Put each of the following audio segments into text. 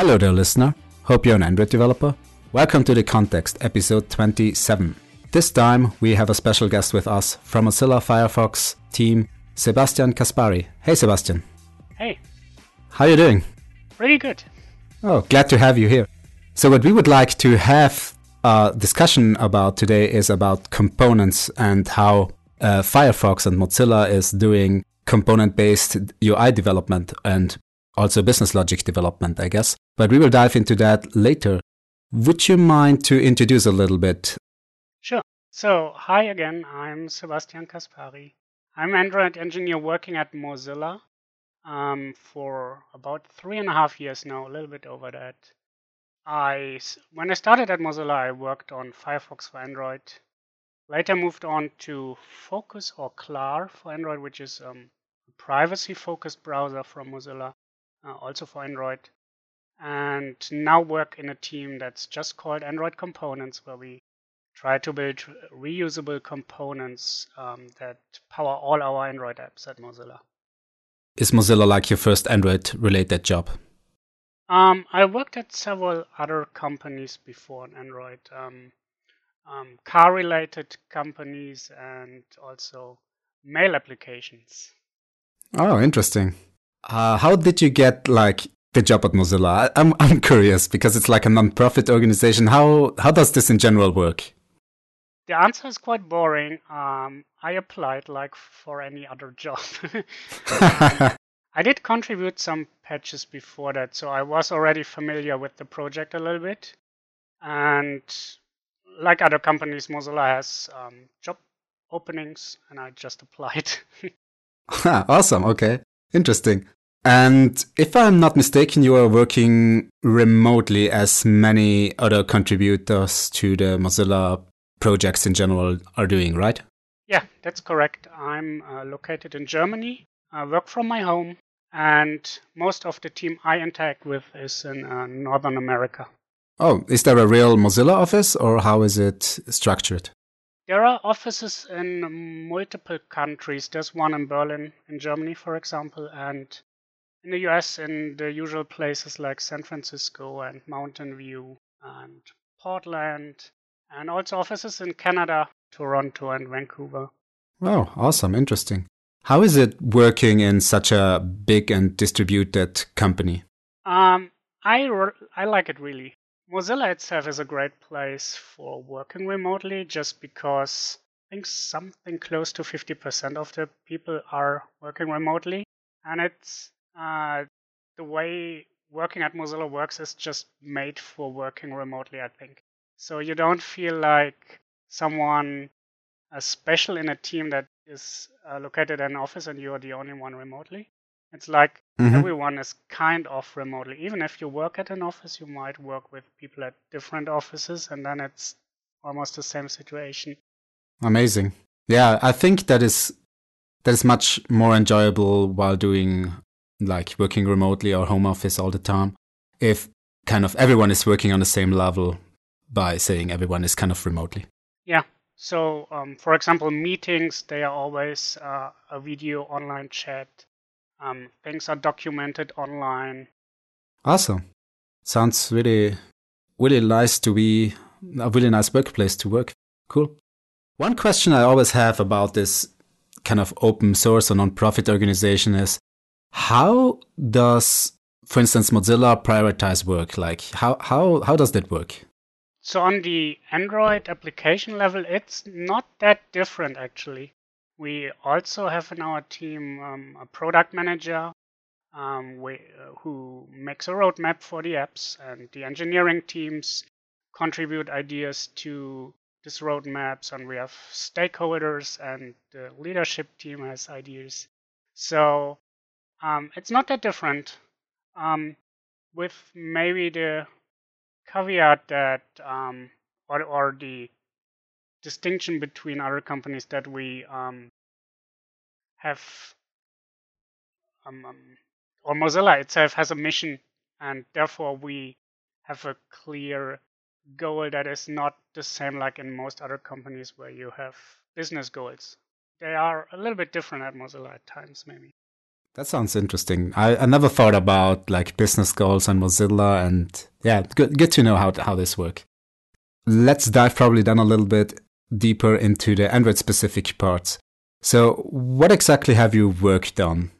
Hello there, listener. Hope you're an Android developer. Welcome to The Context, episode 27. This time we have a special guest with us from Mozilla Firefox team, Sebastian Kaspari. Hey, Sebastian. Hey, How are you doing? pretty good. Oh, glad to have you here. So, what we would like to have a discussion about today is about components and how uh, Firefox and Mozilla is doing component-based UI development and also business logic development, I guess. But we will dive into that later. Would you mind to introduce a little bit? Sure. So, hi again. I'm Sebastian Kaspari. I'm Android engineer working at Mozilla um, for about three and a half years now, a little bit over that. I, when I started at Mozilla, I worked on Firefox for Android. Later moved on to Focus or Klar for Android, which is um, a privacy-focused browser from Mozilla, uh, also for Android. And now work in a team that's just called Android Components, where we try to build reusable components um, that power all our Android apps at Mozilla. Is Mozilla like your first Android-related job? Um, I worked at several other companies before on Android, um, um, car-related companies and also mail applications. Oh, interesting. Uh, how did you get like the job at Mozilla? I'm I'm curious because it's like a non-profit organization. How how does this in general work? The answer is quite boring. Um, I applied like for any other job. I did contribute some patches before that, so I was already familiar with the project a little bit. And like other companies, Mozilla has um, job openings, and I just applied. awesome. Okay, interesting. And if I'm not mistaken, you are working remotely, as many other contributors to the Mozilla projects in general are doing, right? yeah, that's correct. I'm uh, located in Germany. I work from my home, and most of the team I interact with is in uh, Northern America. Oh, is there a real Mozilla office, or how is it structured? There are offices in multiple countries. There's one in Berlin, in Germany, for example, and in the US, in the usual places like San Francisco and Mountain View and Portland, and also offices in Canada, Toronto, and Vancouver. Oh, awesome, interesting. How is it working in such a big and distributed company? Um, i i like it really. Mozilla itself is a great place for working remotely just because I think something close to 50% of the people are working remotely. And it's uh, the way working at Mozilla works is just made for working remotely, I think. So you don't feel like someone uh, special in a team that is uh, located in an office and you're the only one remotely. It's like Mhm. everyone is kind of remotely. Even if you work at an office, you might work with people at different offices, and then it's almost the same situation. Amazing. Yeah, I think that is that is much more enjoyable while doing like working remotely or home office all the time. If kind of everyone is working on the same level by saying everyone is kind of remotely. Yeah. So, um, for example, meetings, they are always uh, a video online chat. Um, things are documented online. Awesome. Sounds really really nice to be a really nice workplace to work. Cool. One question I always have about this kind of open source or non-profit organization is how does for instance Mozilla prioritize work? Like how how how does that work? So, on the Android application level, it's not that different actually. We also have in our team um, a product manager um, we, uh, who makes a roadmap for the apps, and the engineering teams contribute ideas to this roadmaps, and we have stakeholders, and the leadership team has ideas. So um, it's not that different, um, with maybe the caveat that um, or, or the distinction between other companies that we um, have um, um, or Mozilla itself has a mission and therefore we have a clear goal that is not the same like in most other companies where you have business goals. They are a little bit different at Mozilla at times maybe. That sounds interesting. I, I never thought about like business goals and Mozilla, and yeah, good good to know how how this work. Let's dive probably then a little bit deeper into the Android specific parts. So, what exactly have you worked on?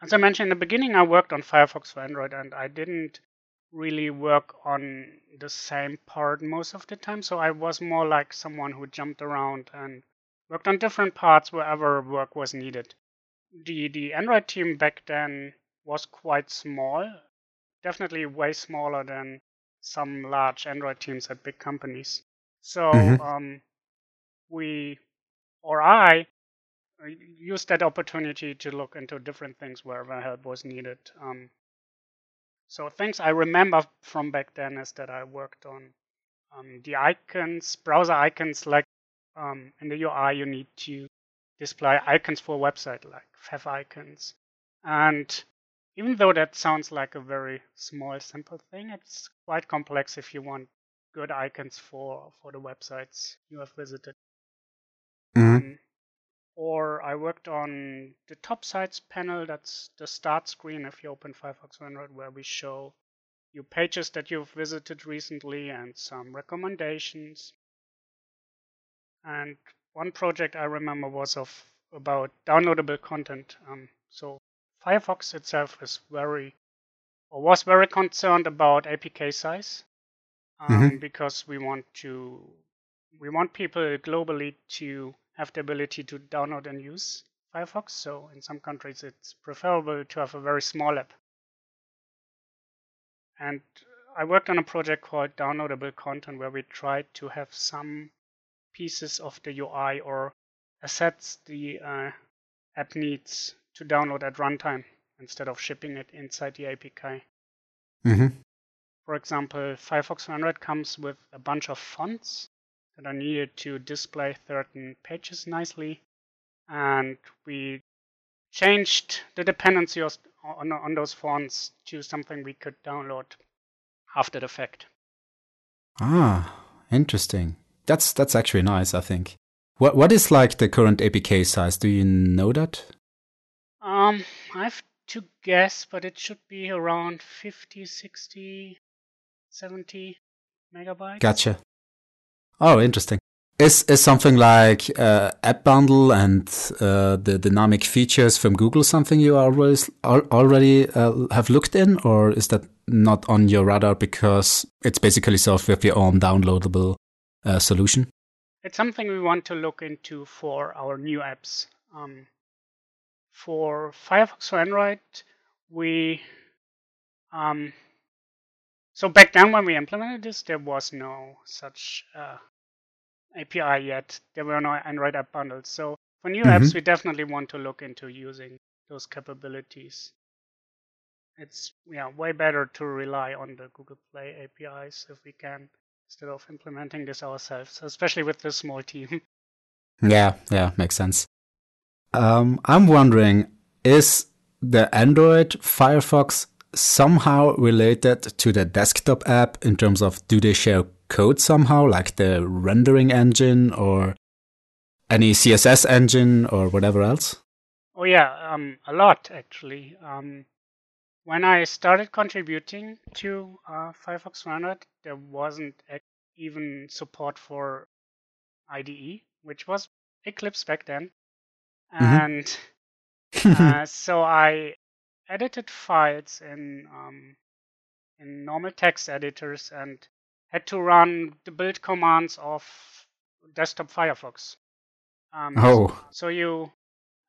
As I mentioned in the beginning, I worked on Firefox for Android, and I didn't really work on the same part most of the time. So I was more like someone who jumped around and worked on different parts wherever work was needed. The the Android team back then was quite small, definitely way smaller than some large Android teams at big companies. So mm-hmm. um, we or I used that opportunity to look into different things wherever help was needed. Um, so things I remember from back then is that I worked on um, the icons, browser icons, like um, in the UI you need to display icons for a website, like favicons. And even though that sounds like a very small, simple thing, it's quite complex if you want good icons for, for the websites you have visited. Mm-hmm. Um, or I worked on the top sites panel. That's the start screen if you open Firefox Android, where we show you pages that you've visited recently and some recommendations. And one project I remember was of about downloadable content. Um, so Firefox itself is very or was very concerned about APK size um, mm-hmm. because we want to we want people globally to have the ability to download and use Firefox. So in some countries, it's preferable to have a very small app. And I worked on a project called Downloadable Content where we tried to have some pieces of the UI or assets the uh, app needs to download at runtime instead of shipping it inside the APK. Mm-hmm. For example, Firefox 100 comes with a bunch of fonts that are needed to display certain pages nicely. And we changed the dependency on, on those fonts to something we could download after the fact. Ah, interesting. That's that's actually nice, I think. What what is like the current APK size? Do you know that? Um, I have to guess, but it should be around 50, 60, 70 megabytes. Gotcha. Oh, interesting. Is is something like uh, App Bundle and uh, the dynamic features from Google something you already already uh, have looked in, or is that not on your radar because it's basically solved with your own downloadable uh, solution? It's something we want to look into for our new apps. Um, for Firefox for Android, we um, so back then when we implemented this, there was no such uh, API yet. There were no Android app bundles. So for new mm-hmm. apps, we definitely want to look into using those capabilities. It's yeah way better to rely on the Google Play APIs if we can instead of implementing this ourselves, especially with this small team. Yeah, yeah, makes sense. Um, I'm wondering, is the Android Firefox somehow related to the desktop app in terms of do they share code somehow, like the rendering engine or any CSS engine or whatever else? Oh yeah, um, a lot actually. Um, when I started contributing to uh, Firefox 100, there wasn't even support for IDE, which was Eclipse back then, mm-hmm. and uh, so I edited files in um, in normal text editors and had to run the build commands of desktop Firefox. Um, oh. So, so you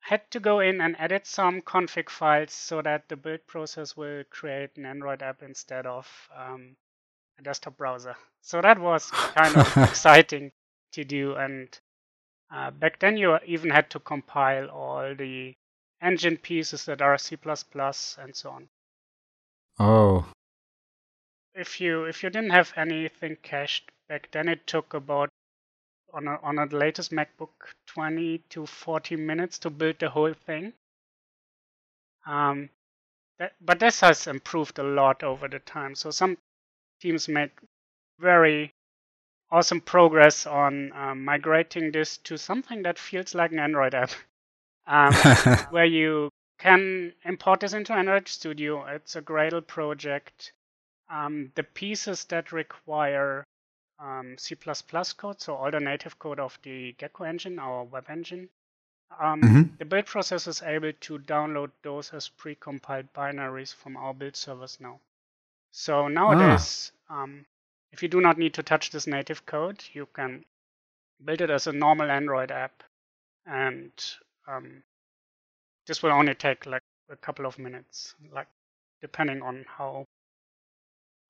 had to go in and edit some config files so that the build process will create an Android app instead of um, a desktop browser. So that was kind of exciting to do. And uh, back then, you even had to compile all the engine pieces that are C++ and so on. Oh. If you if you didn't have anything cached back then, it took about on a, on a latest MacBook 20 to 40 minutes to build the whole thing. Um, that, but this has improved a lot over the time. So some teams made very awesome progress on um, migrating this to something that feels like an Android app um, where you can import this into Android Studio. It's a Gradle project. Um, the pieces that require um, C++ code, so all the native code of the Gecko engine, our web engine, um, mm-hmm. the build process is able to download those as pre-compiled binaries from our build servers now. So nowadays, ah. Um, if you do not need to touch this native code, you can build it as a normal Android app, and um, this will only take like a couple of minutes, like depending on how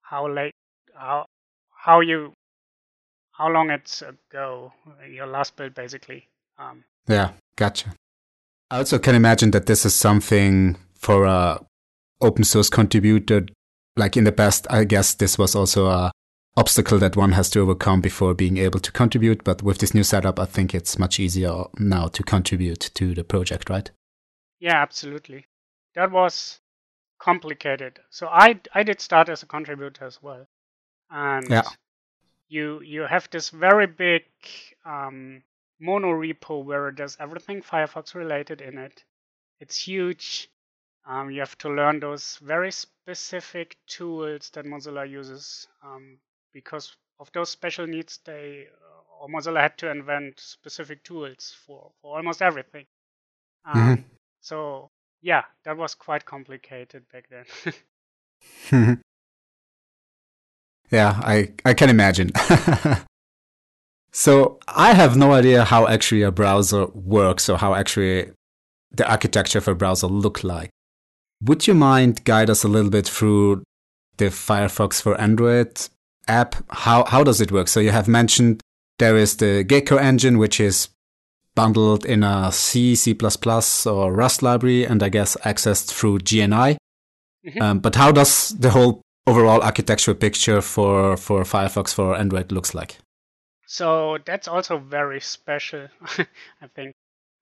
how late how how you how long it's ago your last build basically. Um, yeah, gotcha. I also can imagine that this is something for a open source contributor. Like in the past, I guess this was also a obstacle that one has to overcome before being able to contribute. But with this new setup, I think it's much easier now to contribute to the project, right? Yeah, absolutely. That was complicated. So I I did start as a contributor as well, and yeah. You you have this very big um, mono repo where there's everything Firefox related in it. It's huge. Um, you have to learn those very specific tools that Mozilla uses um, because of those special needs. They uh, or Mozilla had to invent specific tools for, for almost everything. Um, mm-hmm. So yeah, that was quite complicated back then. yeah, I I can imagine. so I have no idea how actually a browser works or how actually the architecture of a browser look like. Would you mind guide us a little bit through the Firefox for Android app? How how does it work? So you have mentioned there is the Gecko engine, which is bundled in a C, C++ or Rust library, and I guess accessed through JNI. Mm-hmm. Um, but how does the whole overall architectural picture for, for Firefox for Android looks like? So that's also very special, I think.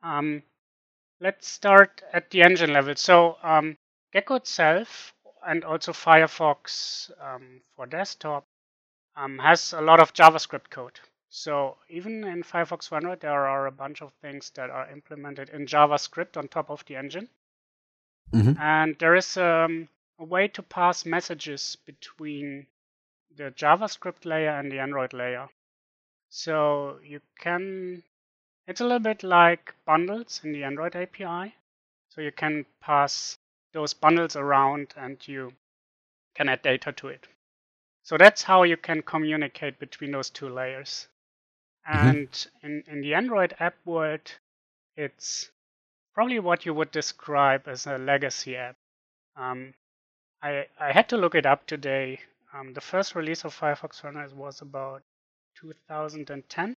Um, let's start at the engine level. So um, Gecko itself and also Firefox um, for desktop um, has a lot of JavaScript code. So even in Firefox Android, there are a bunch of things that are implemented in JavaScript on top of the engine. Mm-hmm. And there is um, a way to pass messages between the JavaScript layer and the Android layer. So you can, it's a little bit like bundles in the Android API. So you can pass those bundles around and you can add data to it. So that's how you can communicate between those two layers. Mm-hmm. And mm-hmm. in, in the Android app world, it's probably what you would describe as a legacy app. Um, I, I had to look it up today. Um, the first release of Firefox Runners was about 2010.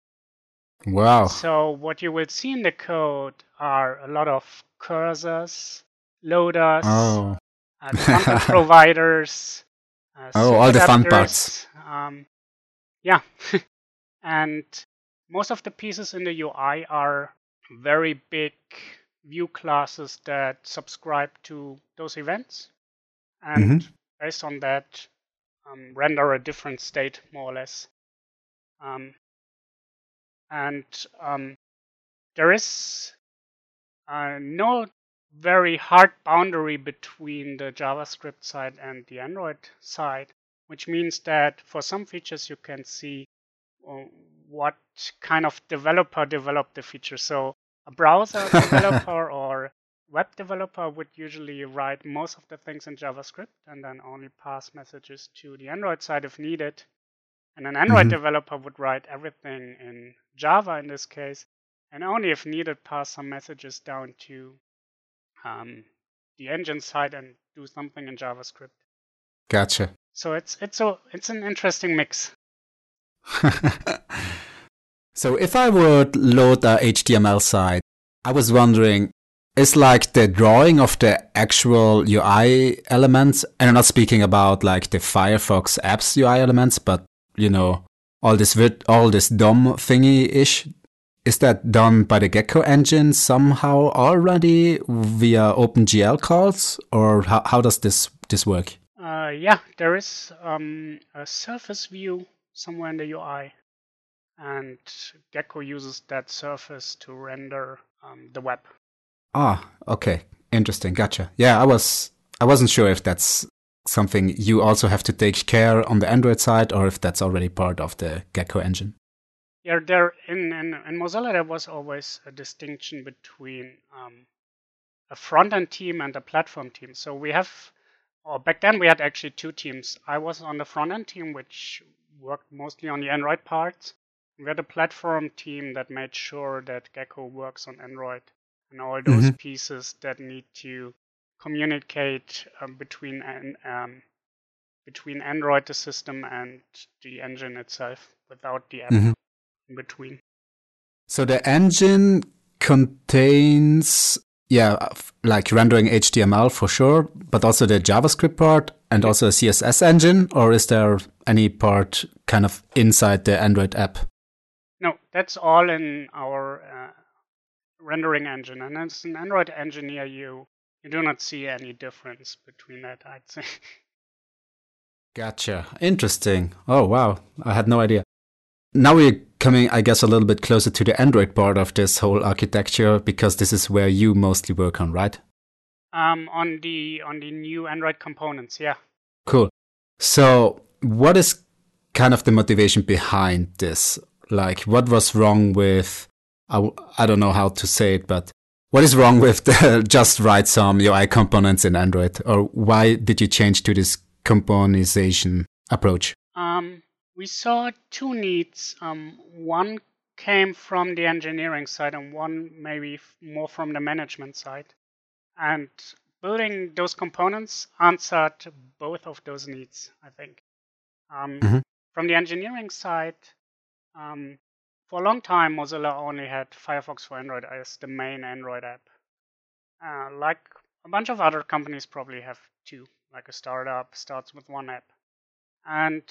Wow. So what you will see in the code are a lot of cursors, loaders, oh. uh, content providers. Uh, oh, all the fun parts. Um, yeah. and most of the pieces in the UI are very big view classes that subscribe to those events. And mm-hmm. based on that, um, render a different state more or less. Um, and um, there is uh, no very hard boundary between the JavaScript side and the Android side, which means that for some features you can see uh, what kind of developer developed the feature. So a browser developer or web developer would usually write most of the things in JavaScript and then only pass messages to the Android side if needed. And an Android mm-hmm. developer would write everything in Java in this case, and only if needed pass some messages down to um, the engine side and do something in JavaScript. Gotcha. So it's it's a it's an interesting mix. so if I would load the HTML side, I was wondering, is like the drawing of the actual UI elements, and I'm not speaking about like the Firefox apps UI elements, but you know, all this all this DOM thingy ish. Is that done by the Gecko engine somehow already via OpenGL calls, or how, how does this this work? Uh, yeah, there is um, a surface view somewhere in the UI. And Gecko uses that surface to render um, the web. Ah, okay, interesting. Gotcha. Yeah, I was I wasn't sure if that's something you also have to take care on the Android side, or if that's already part of the Gecko engine. Yeah, there in in, in Mozilla there was always a distinction between um, a front end team and a platform team. So we have, or back then we had actually two teams. I was on the front end team, which worked mostly on the Android parts. We had a platform team that made sure that Gecko works on Android and all those mm-hmm. pieces that need to communicate um, between um, between Android the system and the engine itself without the app mm-hmm. in between. So the engine contains yeah like rendering HTML for sure, but also the JavaScript part and also a CSS engine, or is there any part kind of inside the Android app? No, that's all in our uh, rendering engine, and as an Android engineer, you you do not see any difference between that. I'd say. Gotcha. Interesting. Oh wow, I had no idea. Now we're coming, I guess, a little bit closer to the Android part of this whole architecture because this is where you mostly work on, right? Um, on the on the new Android components, yeah. Cool. So, what is kind of the motivation behind this? Like, what was wrong with? I, I don't know how to say it, but what is wrong with the, just write some UI components in Android, or why did you change to this componentization approach? Um, we saw two needs. Um, one came from the engineering side, and one maybe more from the management side. And building those components answered both of those needs, I think. Um, mm-hmm. From the engineering side, um, for a long time, Mozilla only had Firefox for Android as the main Android app. Uh, like a bunch of other companies probably have two, like a startup starts with one app. And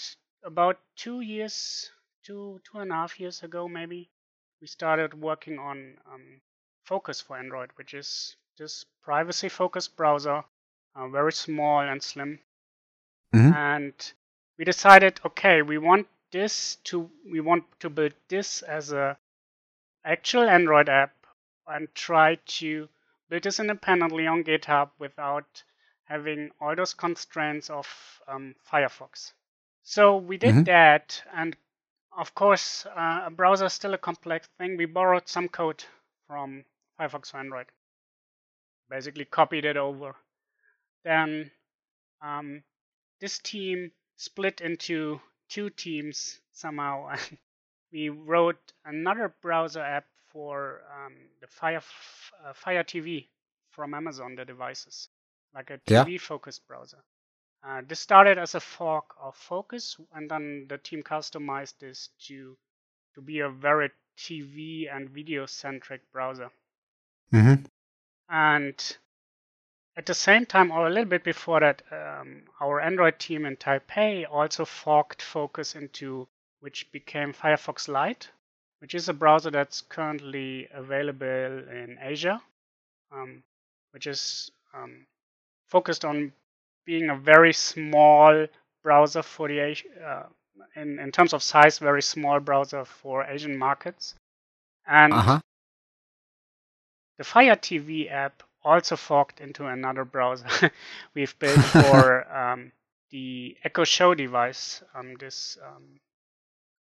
about two years, two, two and a half years ago, maybe, we started working on um, Focus for Android, which is this privacy focused browser, uh, very small and slim. Mm-hmm. And we decided, okay, we want this to we want to build this as a actual Android app and try to build this independently on GitHub without having all those constraints of um, Firefox. So we did mm-hmm. that, and of course, uh, a browser is still a complex thing. We borrowed some code from Firefox for Android basically copied it over. Then um, this team split into two teams somehow, we wrote another browser app for um, the Fire uh, Fire TV from Amazon, the devices, like a TV-focused yeah. browser. Uh, this started as a fork of Focus, and then the team customized this to to be a very TV and video-centric browser. Mm-hmm. And at the same time, or a little bit before that, um, our Android team in Taipei also forked Focus into which became Firefox Lite, which is a browser that's currently available in Asia, um, which is um, focused on being a very small browser for the uh, in in terms of size, very small browser for Asian markets, and uh-huh. The Fire TV app also forked into another browser we've built for um, the Echo Show device, um, this um,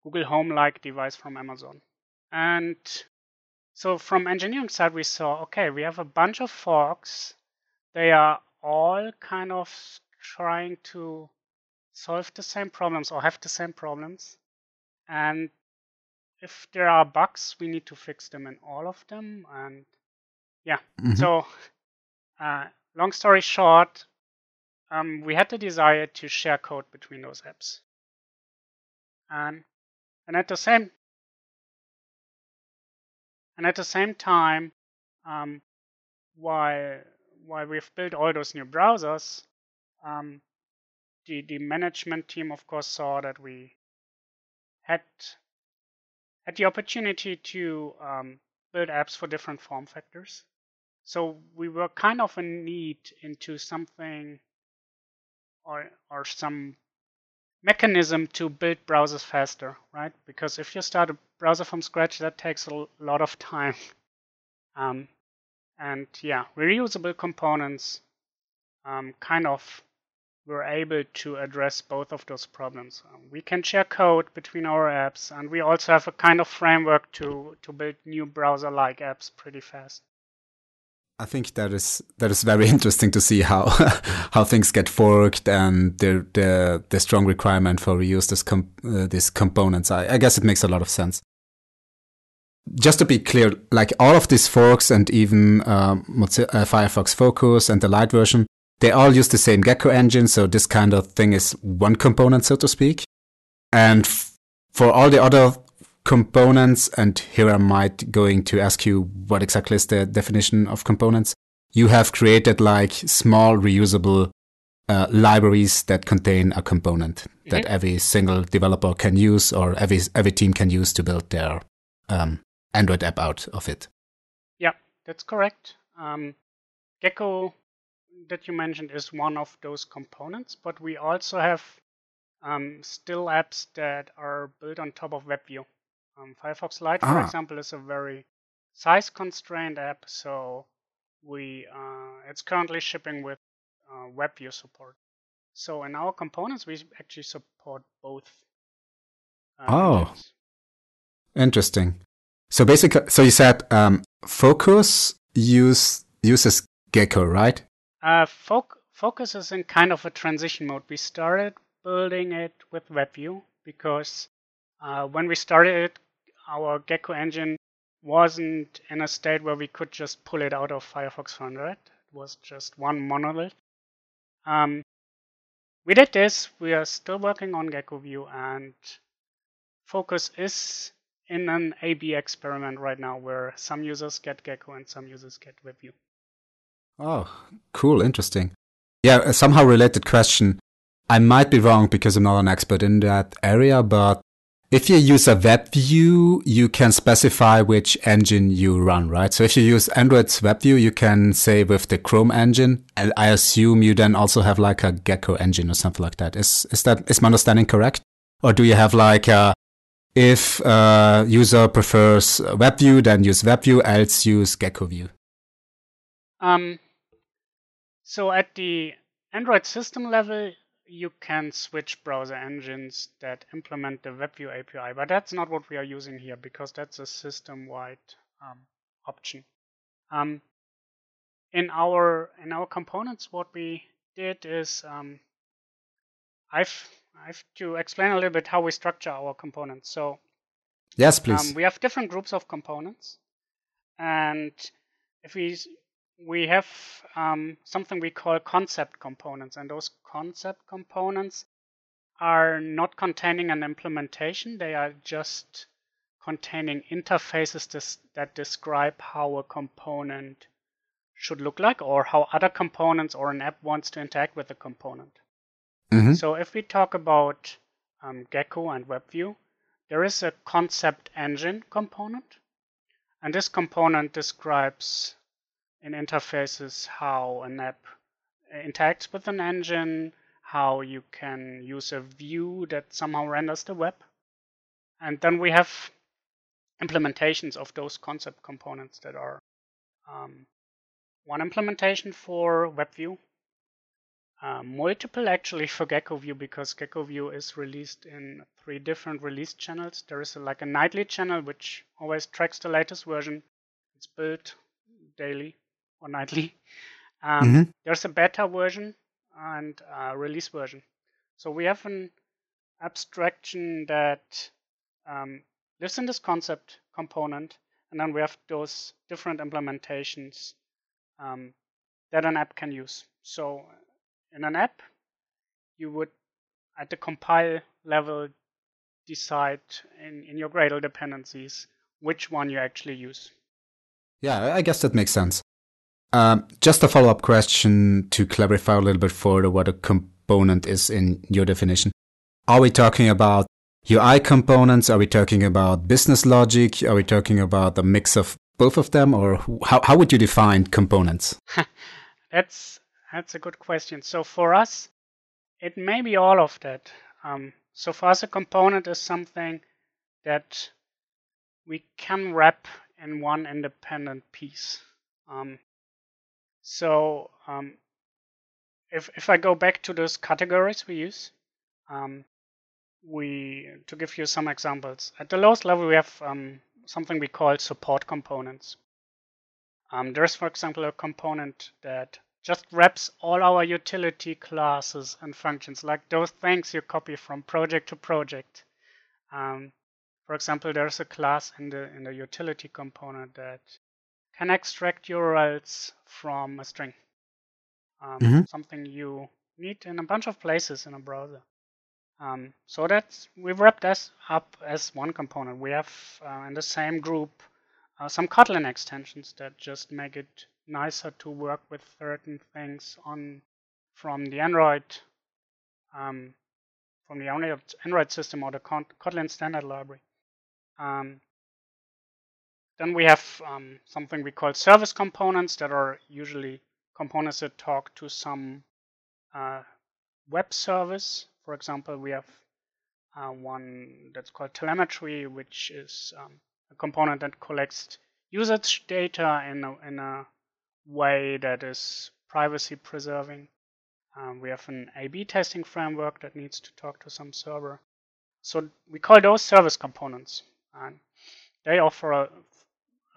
Google Home-like device from Amazon. And so from engineering side, we saw, okay, we have a bunch of forks. They are all kind of trying to solve the same problems or have the same problems. And if there are bugs, we need to fix them in all of them. And yeah. Mm-hmm. So, uh, long story short, um, we had the desire to share code between those apps. And, and at the same and at the same time, um, while while we've built all those new browsers, um, the the management team of course saw that we had had the opportunity to um, build apps for different form factors. So we were kind of in need into something or or some mechanism to build browsers faster, right? Because if you start a browser from scratch, that takes a lot of time. Um, And yeah, reusable components um, kind of were able to address both of those problems. Um, we can share code between our apps, and we also have a kind of framework to, to build new browser-like apps pretty fast. I think that is that is very interesting to see how how things get forked and the the the strong requirement for reuse this com uh, these components. I, I guess it makes a lot of sense. Just to be clear, like all of these forks and even um, uh, Firefox Focus and the light version, they all use the same Gecko engine. So this kind of thing is one component, so to speak. And for all the other components, and here I might going to ask you what exactly is the definition of components. You have created like small reusable uh, libraries that contain a component mm-hmm. that every single developer can use or every every team can use to build their um, Android app out of it. Yeah, that's correct. Um, Gecko that you mentioned is one of those components, but we also have um, still apps that are built on top of WebView. Um, Firefox Lite, for ah. example, is a very size constrained app, so we uh, it's currently shipping with uh, WebView support. So in our components, we actually support both. Uh, oh, engines. interesting. So basically, so you said um, Focus use uses Gecko, right? Uh, Foc- Focus is in kind of a transition mode. We started building it with WebView because uh, when we started it, our Gecko engine wasn't in a state where we could just pull it out of Firefox 100. It was just one monolith. Um, we did this. We are still working on Gecko View, and Focus is in an A/B experiment right now, where some users get Gecko and some users get WebView. Oh, cool, interesting. Yeah, a somehow related question. I might be wrong because I'm not an expert in that area, but if you use a web view, you can specify which engine you run, right? So if you use Android's web view, you can say with the Chrome engine, and I assume you then also have like a Gecko engine or something like that. Is is that is my understanding correct? Or do you have like a, if a user prefers web view, then use web view, else use Gecko view? Um, so at the Android system level, you can switch browser engines that implement the WebView API, but that's not what we are using here because that's a system-wide um, option. Um, in our in our components, what we did is um, I've I've to explain a little bit how we structure our components. So yes, please. Um, we have different groups of components, and if we we have um, something we call concept components, and those concept components are not containing an implementation. They are just containing interfaces that describe how a component should look like or how other components or an app wants to interact with the component. Mm-hmm. So if we talk about um, Gecko and WebView, there is a concept engine component. And this component describes in interfaces how an app interacts with an engine, how you can use a view that somehow renders the web. And then we have implementations of those concept components that are um, one implementation for WebView, uh, multiple actually for GeckoView because GeckoView is released in three different release channels. There is a, like a nightly channel which always tracks the latest version. It's built daily or nightly. Um, mm-hmm. There's a beta version and a release version. So we have an abstraction that um, lives in this concept component, and then we have those different implementations um, that an app can use. So in an app, you would at the compile level decide in, in your Gradle dependencies which one you actually use. Yeah, I guess that makes sense. Um, just a follow up question to clarify a little bit further what a component is in your definition. Are we talking about UI components? Are we talking about business logic? Are we talking about a mix of both of them? Or how, how would you define components? that's, that's a good question. So for us, it may be all of that. Um, so for us, a component is something that we can wrap in one independent piece. Um, So um, if if I go back to those categories we use, um, we to give you some examples. At the lowest level, we have um, something we call support components. Um, there's, for example, a component that just wraps all our utility classes and functions, like those things you copy from project to project. Um, for example, there's a class in the in the utility component that can extract URLs from a string. Um, mm-hmm. Something you need in a bunch of places in a browser. Um, so that's we've wrapped this up as one component. We have uh, in the same group uh, some Kotlin extensions that just make it nicer to work with certain things on from the Android um, from the Android system or the Kotlin standard library. Um, then we have um, something we call service components that are usually components that talk to some uh, web service. For example, we have uh, one that's called telemetry, which is um, a component that collects usage data in a, in a way that is privacy preserving. Um, we have an A-B testing framework that needs to talk to some server. So we call those service components. And they offer a,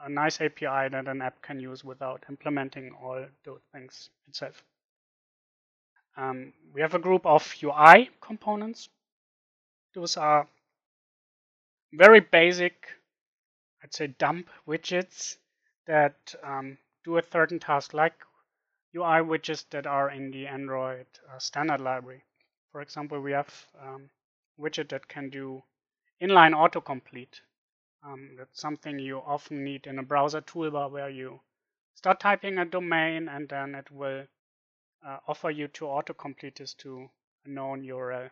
a nice API that an app can use without implementing all those things itself. Um, we have a group of UI components. Those are very basic, I'd say dump widgets that um, do a certain task like UI widgets that are in the Android uh, standard library. For example, we have um, widget that can do inline autocomplete. Um, that's something you often need in a browser toolbar where you start typing a domain and then it will uh, offer you to autocomplete this to a known URL.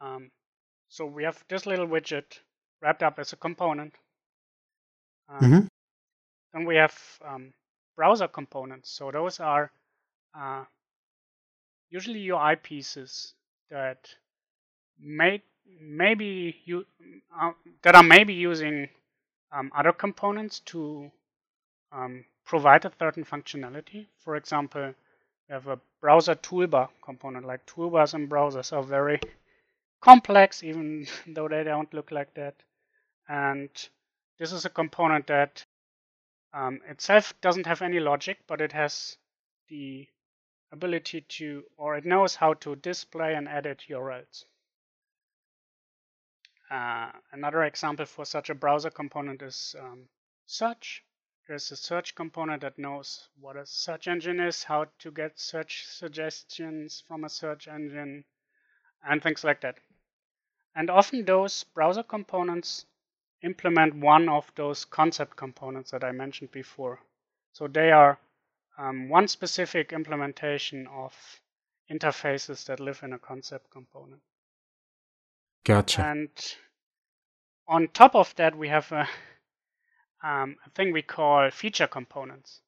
Um, so we have this little widget wrapped up as a component. Um, mm-hmm. Then we have um, browser components. So those are uh, usually UI pieces that may maybe you uh, that are maybe using um, other components to um, provide a certain functionality. For example, we have a browser toolbar component. Like toolbars in browsers are very complex, even though they don't look like that. And this is a component that um, itself doesn't have any logic, but it has the ability to, or it knows how to display and edit URLs. Uh, another example for such a browser component is um, search. There's a search component that knows what a search engine is, how to get search suggestions from a search engine, and things like that. And often those browser components implement one of those concept components that I mentioned before. So they are um, one specific implementation of interfaces that live in a concept component. Gotcha. And on top of that, we have a, um, a thing we call feature components.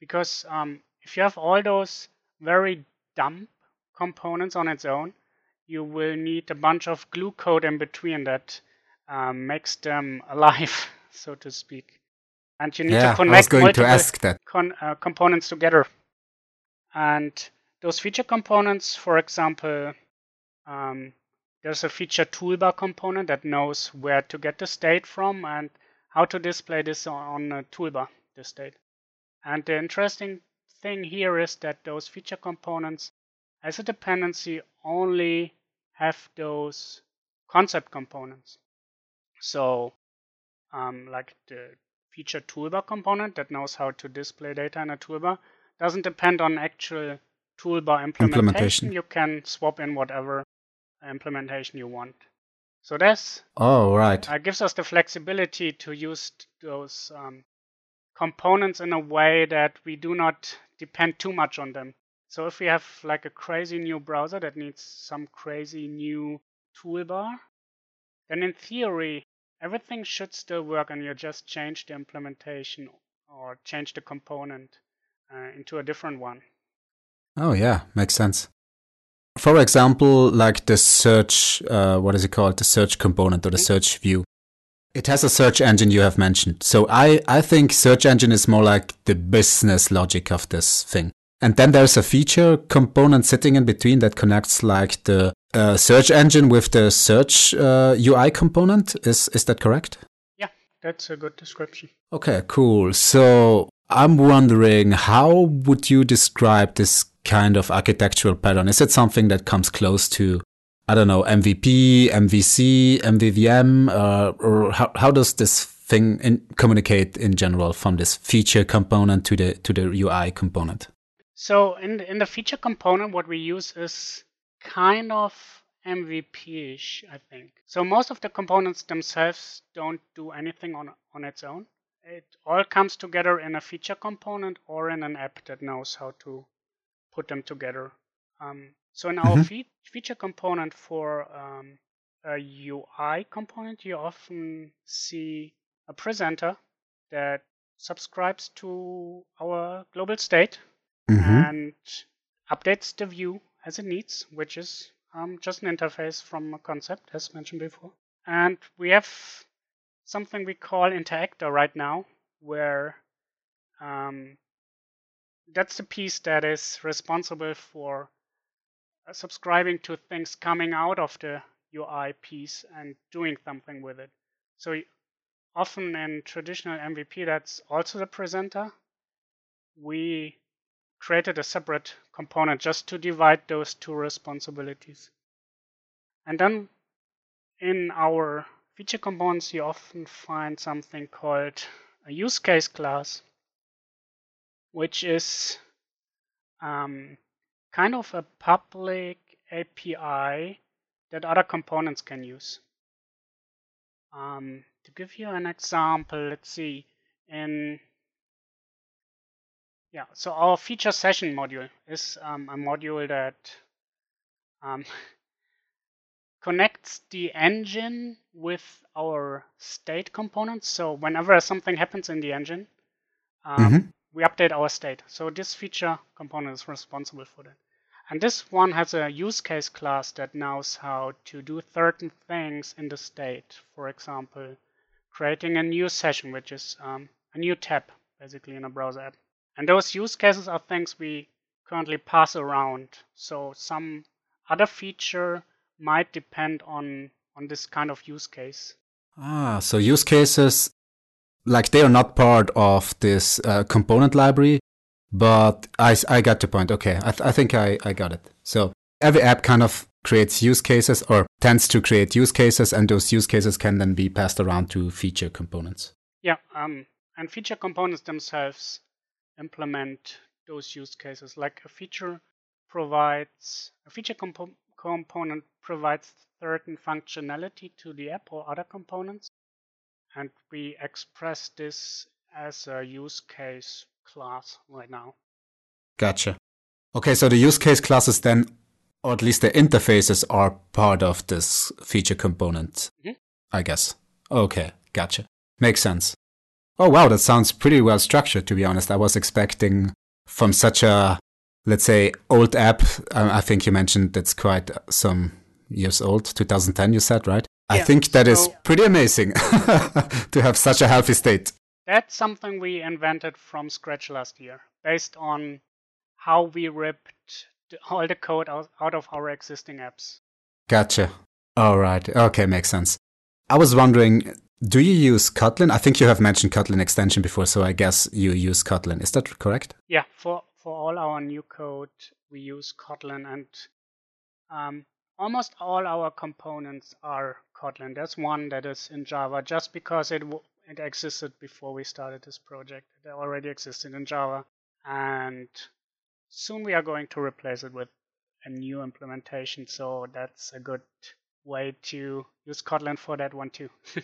Because um, if you have all those very dumb components on its own, you will need a bunch of glue code in between that um, makes them alive, so to speak. And you need yeah, to connect multiple to con- uh, components together. And those feature components, for example, um, there's a feature toolbar component that knows where to get the state from and how to display this on a toolbar, the state. And the interesting thing here is that those feature components as a dependency only have those concept components. So um, like the feature toolbar component that knows how to display data in a toolbar doesn't depend on actual toolbar implementation. implementation. You can swap in whatever implementation you want. So that's oh right uh, gives us the flexibility to use those um, components in a way that we do not depend too much on them. So if we have like a crazy new browser that needs some crazy new toolbar, then in theory everything should still work and you just change the implementation or change the component uh, into a different one. Oh yeah, makes sense. For example, like the search, uh, what is it called? The search component or the mm-hmm. search view. It has a search engine you have mentioned. So I, I think search engine is more like the business logic of this thing. And then there's a feature component sitting in between that connects like the uh, search engine with the search uh, UI component. Is is that correct? Yeah, that's a good description. Okay, cool. So I'm wondering how would you describe this kind of architectural pattern? Is it something that comes close to I don't know MVP, MVC, MVVM, uh, or how how does this thing in, communicate in general from this feature component to the to the UI component? So in in the feature component, what we use is kind of MVP-ish, I think. So most of the components themselves don't do anything on on its own. It all comes together in a feature component or in an app that knows how to put them together. Um, so in our mm-hmm. fe- feature component for um, a UI component, you often see a presenter that subscribes to our global state mm-hmm. and updates the view as it needs, which is um, just an interface from a concept, as mentioned before. And we have something we call Interactor right now, where um, that's the piece that is responsible for uh, subscribing to things coming out of the UI piece and doing something with it. So often in traditional MVP, that's also the presenter. We created a separate component just to divide those two responsibilities. And then in our feature components, you often find something called a use case class, which is um, kind of a public API that other components can use. Um, to give you an example, let's see, in yeah, so our feature session module is um, a module that um, connects the engine with our state components. So whenever something happens in the engine, um, mm-hmm. We update our state. So this feature component is responsible for that. And this one has a use case class that knows how to do certain things in the state. For example, creating a new session, which is um, a new tab, basically in a browser app. And those use cases are things we currently pass around. So some other feature might depend on on this kind of use case. Ah, so use cases like they are not part of this uh, component library, but I, I got the point. Okay, I, th- I think I, I got it. So every app kind of creates use cases or tends to create use cases, and those use cases can then be passed around to feature components. Yeah, um, and feature components themselves implement those use cases. Like a feature provides a feature compo- component provides certain functionality to the app or other components, and we express this as a use case class right now. Gotcha. Okay, so the use case classes then, or at least the interfaces, are part of this feature component, mm-hmm. I guess. Okay, gotcha. Makes sense. Oh, wow, that sounds pretty well structured, to be honest. I was expecting from such a, let's say, old app. I think you mentioned it's quite some years old, 2010, you said, right? Yeah, I think that so is pretty amazing to have such a healthy state. That's something we invented from scratch last year, based on how we ripped all the code out, out of our existing apps. Gotcha. All right. Okay, makes sense. I was wondering, do you use Kotlin? I think you have mentioned Kotlin extension before, so I guess you use Kotlin. Is that correct? Yeah, for, for all our new code, we use Kotlin, and um, almost all our components are Kotlin. There's one that is in Java just because it it existed before we started this project. It already existed in Java, and soon we are going to replace it with a new implementation. So that's a good way to use Kotlin for that one too.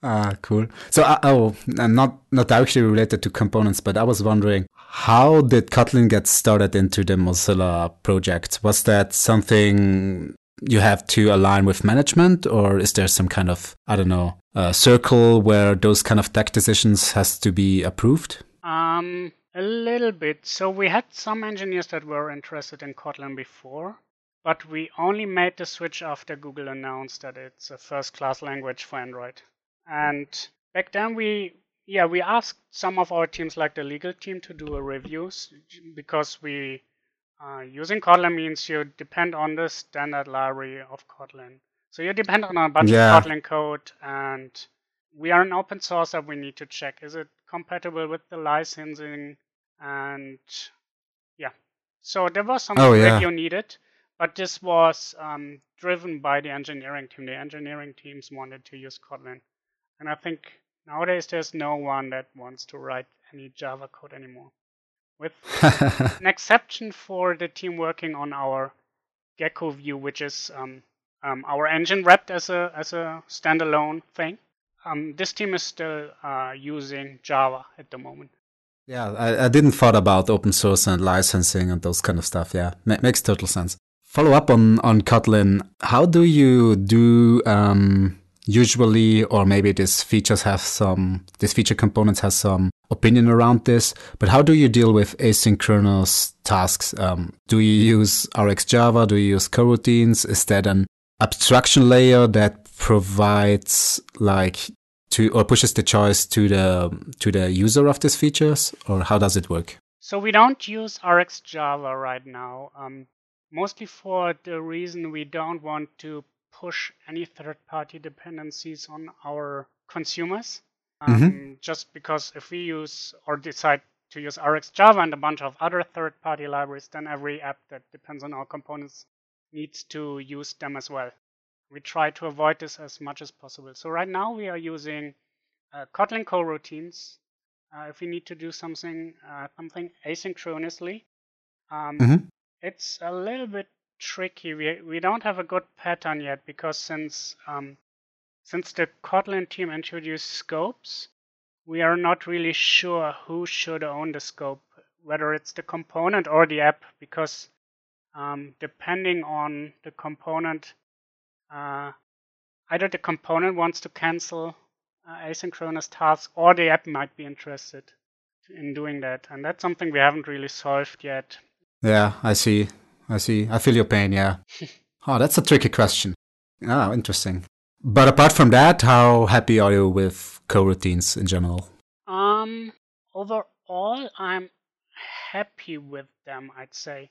Ah, cool. So, uh, oh, not not directly related to components, but I was wondering, how did Kotlin get started into the Mozilla project? Was that something you have to align with management, or is there some kind of I don't know circle where those kind of tech decisions has to be approved? Um, a little bit. So we had some engineers that were interested in Kotlin before, but we only made the switch after Google announced that it's a first-class language for Android And back then we yeah we asked some of our teams like the legal team to do a review because we uh, using Kotlin means you depend on the standard library of Kotlin. So you depend on a bunch yeah. of Kotlin code, and we are an open source that we need to check is it compatible with the licensing, and yeah. So there was some oh, yeah. review needed, but this was um, driven by the engineering team. The engineering teams wanted to use Kotlin, and I think nowadays there's no one that wants to write any Java code anymore with an exception for the team working on our Gecko view, which is um, um, our engine wrapped as a as a standalone thing. Um, this team is still uh, using Java at the moment. Yeah, I, I, didn't thought about open source and licensing and those kind of stuff. Yeah, M- makes total sense. Follow up on on Kotlin. How do you do um, usually, or maybe this features have some, this feature components has some opinion around this, but how do you deal with asynchronous tasks? Um, do you use RxJava? Do you use coroutines? Is that an abstraction layer that provides like to, or pushes the choice to the, to the user of these features? Or how does it work? So we don't use RxJava right now. Um, mostly for the reason we don't want to push any third-party dependencies on our consumers. Um, mm-hmm. Just because if we use or decide to use RxJava and a bunch of other third-party libraries, then every app that depends on our components needs to use them as well. We try to avoid this as much as possible. So right now we are using uh, Kotlin coroutines. Uh, if we need to do something uh, something asynchronously, um, mm-hmm. it's a little bit tricky. We we don't have a good pattern yet because since um, since the Kotlin team introduced scopes, we are not really sure who should own the scope, whether it's the component or the app, because um, depending on the component, uh, either the component wants to cancel uh, asynchronous tasks or the app might be interested in doing that. And that's something we haven't really solved yet. Yeah, I see. I see. I feel your pain, yeah. oh, that's a tricky question. Oh, interesting. But apart from that, how happy are you with coroutines in general? Um, overall, I'm happy with them. I'd say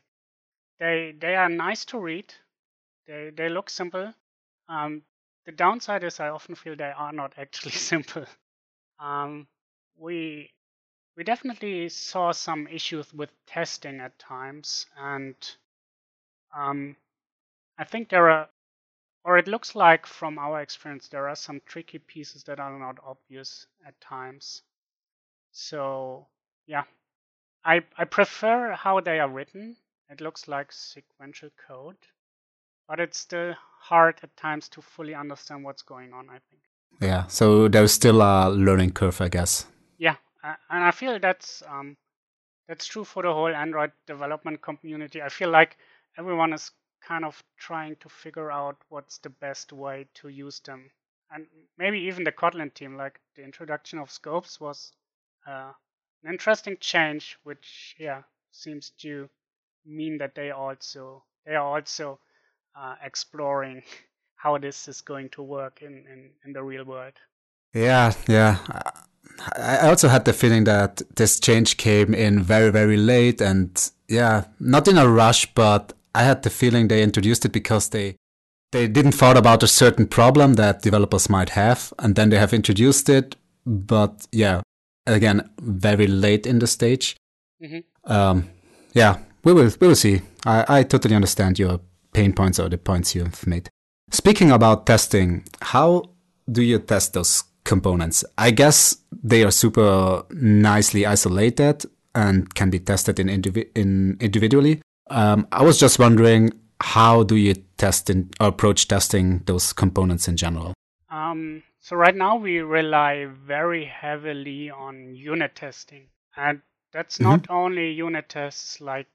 they they are nice to read. They they look simple. Um, the downside is I often feel they are not actually simple. Um, we we definitely saw some issues with testing at times, and um, I think there are, or it looks like from our experience, there are some tricky pieces that are not obvious at times. So yeah, I I prefer how they are written. It looks like sequential code, but it's still hard at times to fully understand what's going on. I think. Yeah, so there's still a learning curve, I guess. Yeah, and I feel that's um, that's true for the whole Android development community. I feel like everyone is kind of trying to figure out what's the best way to use them. And maybe even the Kotlin team, like the introduction of scopes was uh, an interesting change, which yeah seems to mean that they also they are also uh, exploring how this is going to work in, in, in the real world. Yeah, yeah. I also had the feeling that this change came in very, very late and yeah, not in a rush, but I had the feeling they introduced it because they they didn't thought about a certain problem that developers might have, and then they have introduced it. But yeah, again, very late in the stage. Mm-hmm. Um, yeah, we will we will see. I, I totally understand your pain points or the points you've made. Speaking about testing, how do you test those components? I guess they are super nicely isolated and can be tested in, indivi- in individually. Um, I was just wondering, how do you test and approach testing those components in general? Um, so right now we rely very heavily on unit testing, and that's mm-hmm. not only unit tests like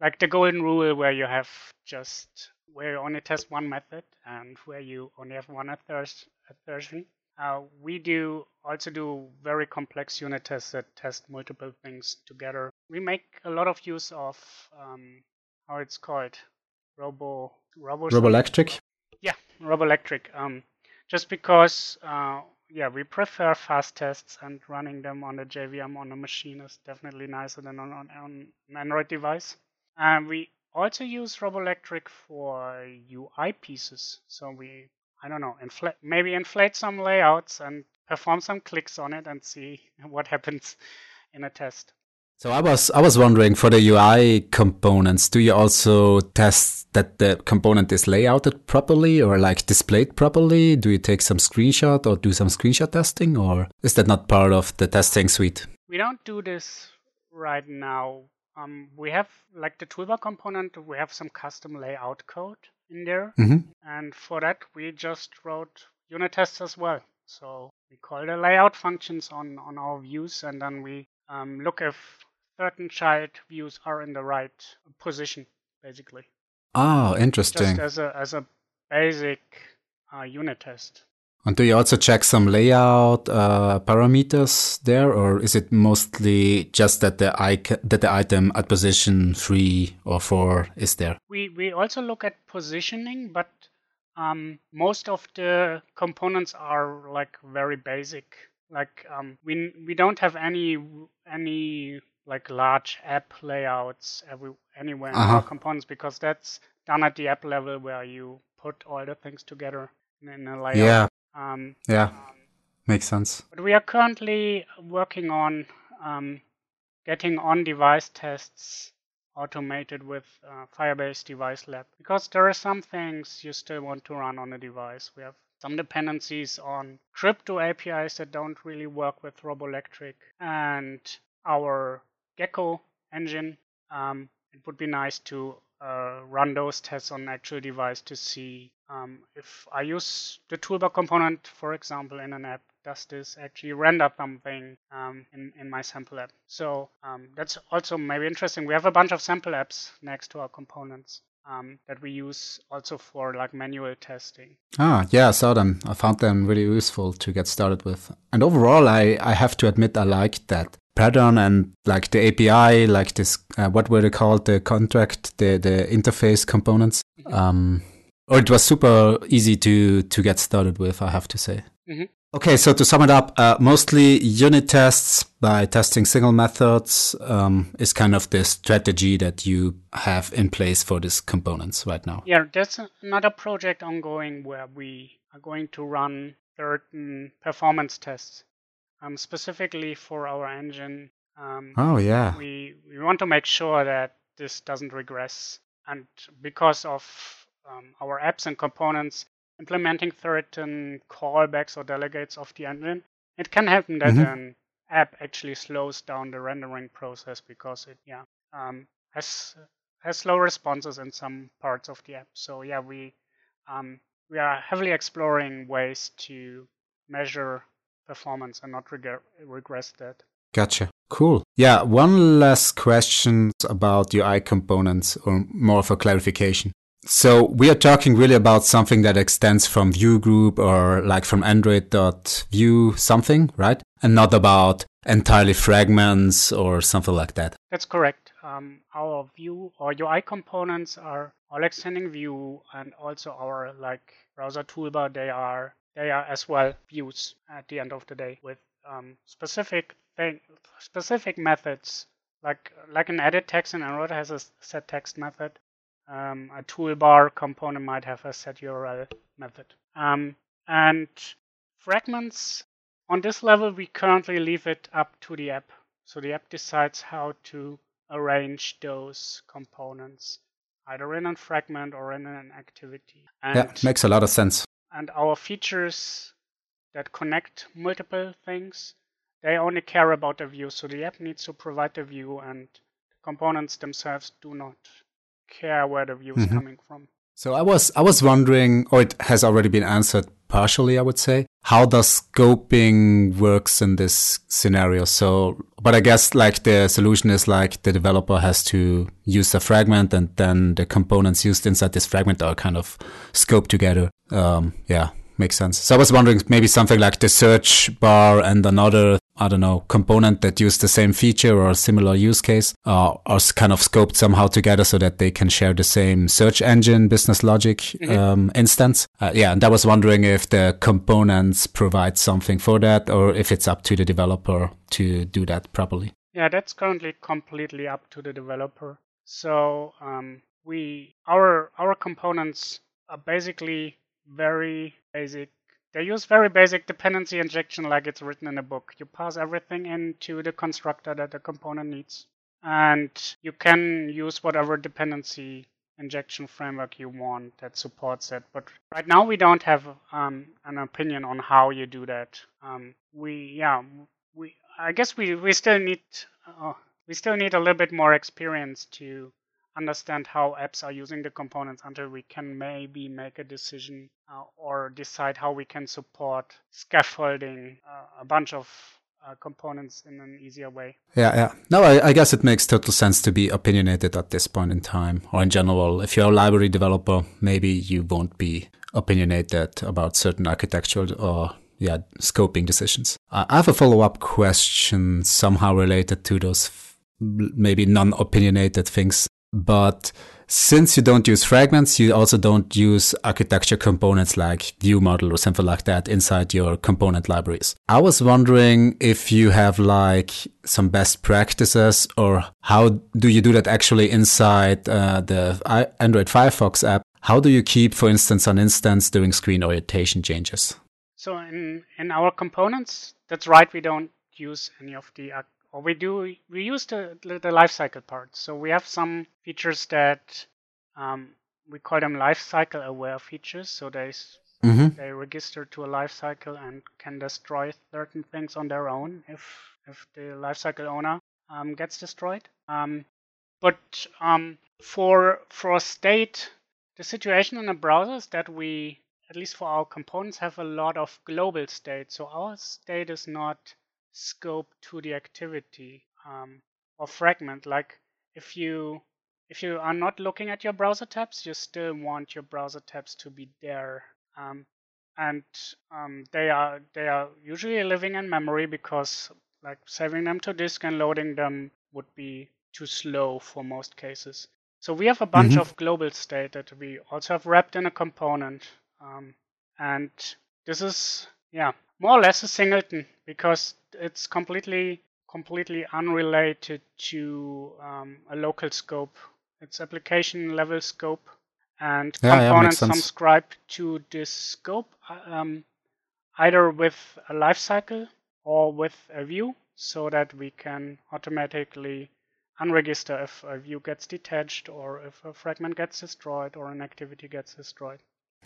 like the golden rule where you have just where you only test one method and where you only have one assertion. Uh, we do also do very complex unit tests that test multiple things together. We make a lot of use of um, how it's called, Robo Robo Robolectric. Yeah, Robolectric. Um, just because uh, yeah, we prefer fast tests and running them on the JVM on a machine is definitely nicer than on, on, on an Android device. And we also use Robolectric for UI pieces. So we, I don't know, inflate, maybe inflate some layouts and perform some clicks on it and see what happens in a test. So I was I was wondering for the UI components, do you also test that the component is layouted properly or like displayed properly? Do you take some screenshot or do some screenshot testing or is that not part of the testing suite? We don't do this right now. Um, we have like the toolbar component, we have some custom layout code in there. Mm-hmm. And for that we just wrote unit tests as well. So we call the layout functions on, on our views and then we um, look if certain child views are in the right position, basically. Oh, interesting. Just as a as a basic uh, unit test. And do you also check some layout uh, parameters there, or is it mostly just that the that the item at position three or four is there? We we also look at positioning, but um, most of the components are like very basic. Like um, we we don't have any any like large app layouts every anywhere in Uh-huh. our components because that's done at the app level where you put all the things together in, in a layout. Yeah, Um, yeah, makes sense. but we are currently working on um, getting on-device tests automated with uh, Firebase Device Lab because there are some things you still want to run on a device. We have some dependencies on crypto APIs that don't really work with Robolectric and our Gecko engine. Um, it would be nice to uh, run those tests on actual device to see um, if I use the toolbar component, for example, in an app, does this actually render something um, in, in my sample app? So um, that's also maybe interesting. We have a bunch of sample apps next to our components um, that we use also for like manual testing. Ah, yeah, I saw them. I found them really useful to get started with. And overall, I, I have to admit, I liked that pattern and like the API, like this, uh, what were they called? The contract, the, the interface components. Um, or it was super easy to, to get started with, I have to say. Mhm. Okay, so to sum it up, uh, mostly unit tests by testing single methods um, is kind of the strategy that you have in place for these components right now. Yeah, there's another project ongoing where we are going to run certain performance tests, um, specifically for our engine. Um, Oh, yeah. we we want to make sure that this doesn't regress, and because of um, our apps and components implementing certain callbacks or delegates of the engine, it can happen that Mhm. an app actually slows down the rendering process because it yeah um, has has slow responses in some parts of the app. So yeah, we um, we are heavily exploring ways to measure performance and not regre- regress that. Gotcha. Cool. Yeah, one last question about UI components or more of a clarification. So we are talking really about something that extends from view group or like from Android.view something, right? And not about entirely fragments or something like that. That's correct. Um, our view or UI components are all extending view and also our like browser toolbar. They are they are as well views at the end of the day with um, specific thing specific methods like like an edit text in Android has a set text method. Um, a toolbar component might have a set URL method. Um, and fragments on this level, we currently leave it up to the app. So the app decides how to arrange those components, either in a fragment or in an activity. And, yeah, makes a lot of sense. and our features that connect multiple things, they only care about the view. So the app needs to provide the view, and the components themselves do not care where the view is Mhm. coming from. So I was I was wondering, or it has already been answered partially, I would say. How does scoping works in this scenario? So, but I guess like the solution is like the developer has to use a fragment, and then the components used inside this fragment are kind of scoped together. Um, yeah, makes sense. So I was wondering maybe something like the search bar and another I don't know, component that use the same feature or a similar use case uh, are kind of scoped somehow together so that they can share the same search engine business logic mm-hmm. um, instance. Uh, yeah, and I was wondering if the components provide something for that or if it's up to the developer to do that properly. Yeah, that's currently completely up to the developer. So um, we our our components are basically very basic. They use very basic dependency injection like it's written in a book. You pass everything into the constructor that the component needs. And you can use whatever dependency injection framework you want that supports it. But right now we don't have um, an opinion on how you do that. Um, we yeah we I guess we we still need uh, we still need a little bit more experience to understand how apps are using the components until we can maybe make a decision uh, or decide how we can support scaffolding uh, a bunch of uh, components in an easier way. Yeah, yeah. No, I, I, guess it makes total sense to be opinionated at this point in time, or in general. If you're a library developer, maybe you won't be opinionated about certain architectural or yeah scoping decisions. I have a follow up question somehow related to those f- maybe non opinionated things but since you don't use fragments, you also don't use architecture components like view model or something like that inside your component libraries. I was wondering if you have like some best practices or how do you do that actually inside uh, the Android Firefox app? How do you keep, for instance, an instance doing screen orientation changes? So in, in our components, that's right, we don't use any of the or we do we use the the lifecycle part. So we have some features that um, we call them lifecycle aware features. So they mm-hmm. they register to a lifecycle and can destroy certain things on their own if if the lifecycle owner um, gets destroyed. Um, but um, for for state, the situation in the browser is that we at least for our components have a lot of global state. So our state is not scope to the activity um, or fragment. Like if you if you are not looking at your browser tabs, you still want your browser tabs to be there. Um, and um, they are they are usually living in memory because like saving them to disk and loading them would be too slow for most cases. So we have a bunch mm-hmm. of global state that we also have wrapped in a component. Um, and this is yeah more or less a singleton because it's completely completely unrelated to um, a local scope. It's application level scope, and yeah, components yeah, subscribe to this scope um, either with a lifecycle or with a view, so that we can automatically unregister if a view gets detached or if a fragment gets destroyed or an activity gets destroyed.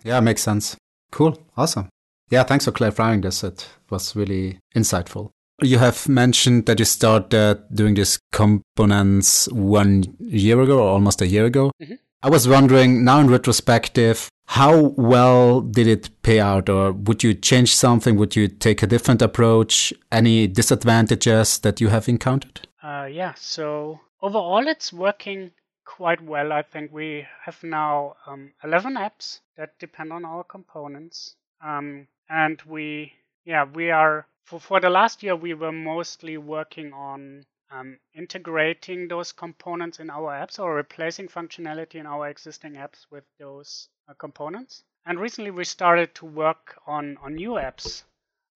Yeah, makes sense. Cool. Awesome. Yeah, thanks for clarifying this. It was really insightful. You have mentioned that you started doing these components one year ago or almost a year ago. Mm-hmm. I was wondering now in retrospective, how well did it pay out or would you change something? Would you take a different approach? Any disadvantages that you have encountered? Uh, yeah, so overall it's working quite well. I think we have now um, 11 apps that depend on our components. Um, and we yeah we are for, for the last year we were mostly working on um, integrating those components in our apps or replacing functionality in our existing apps with those uh, components. And recently we started to work on on new apps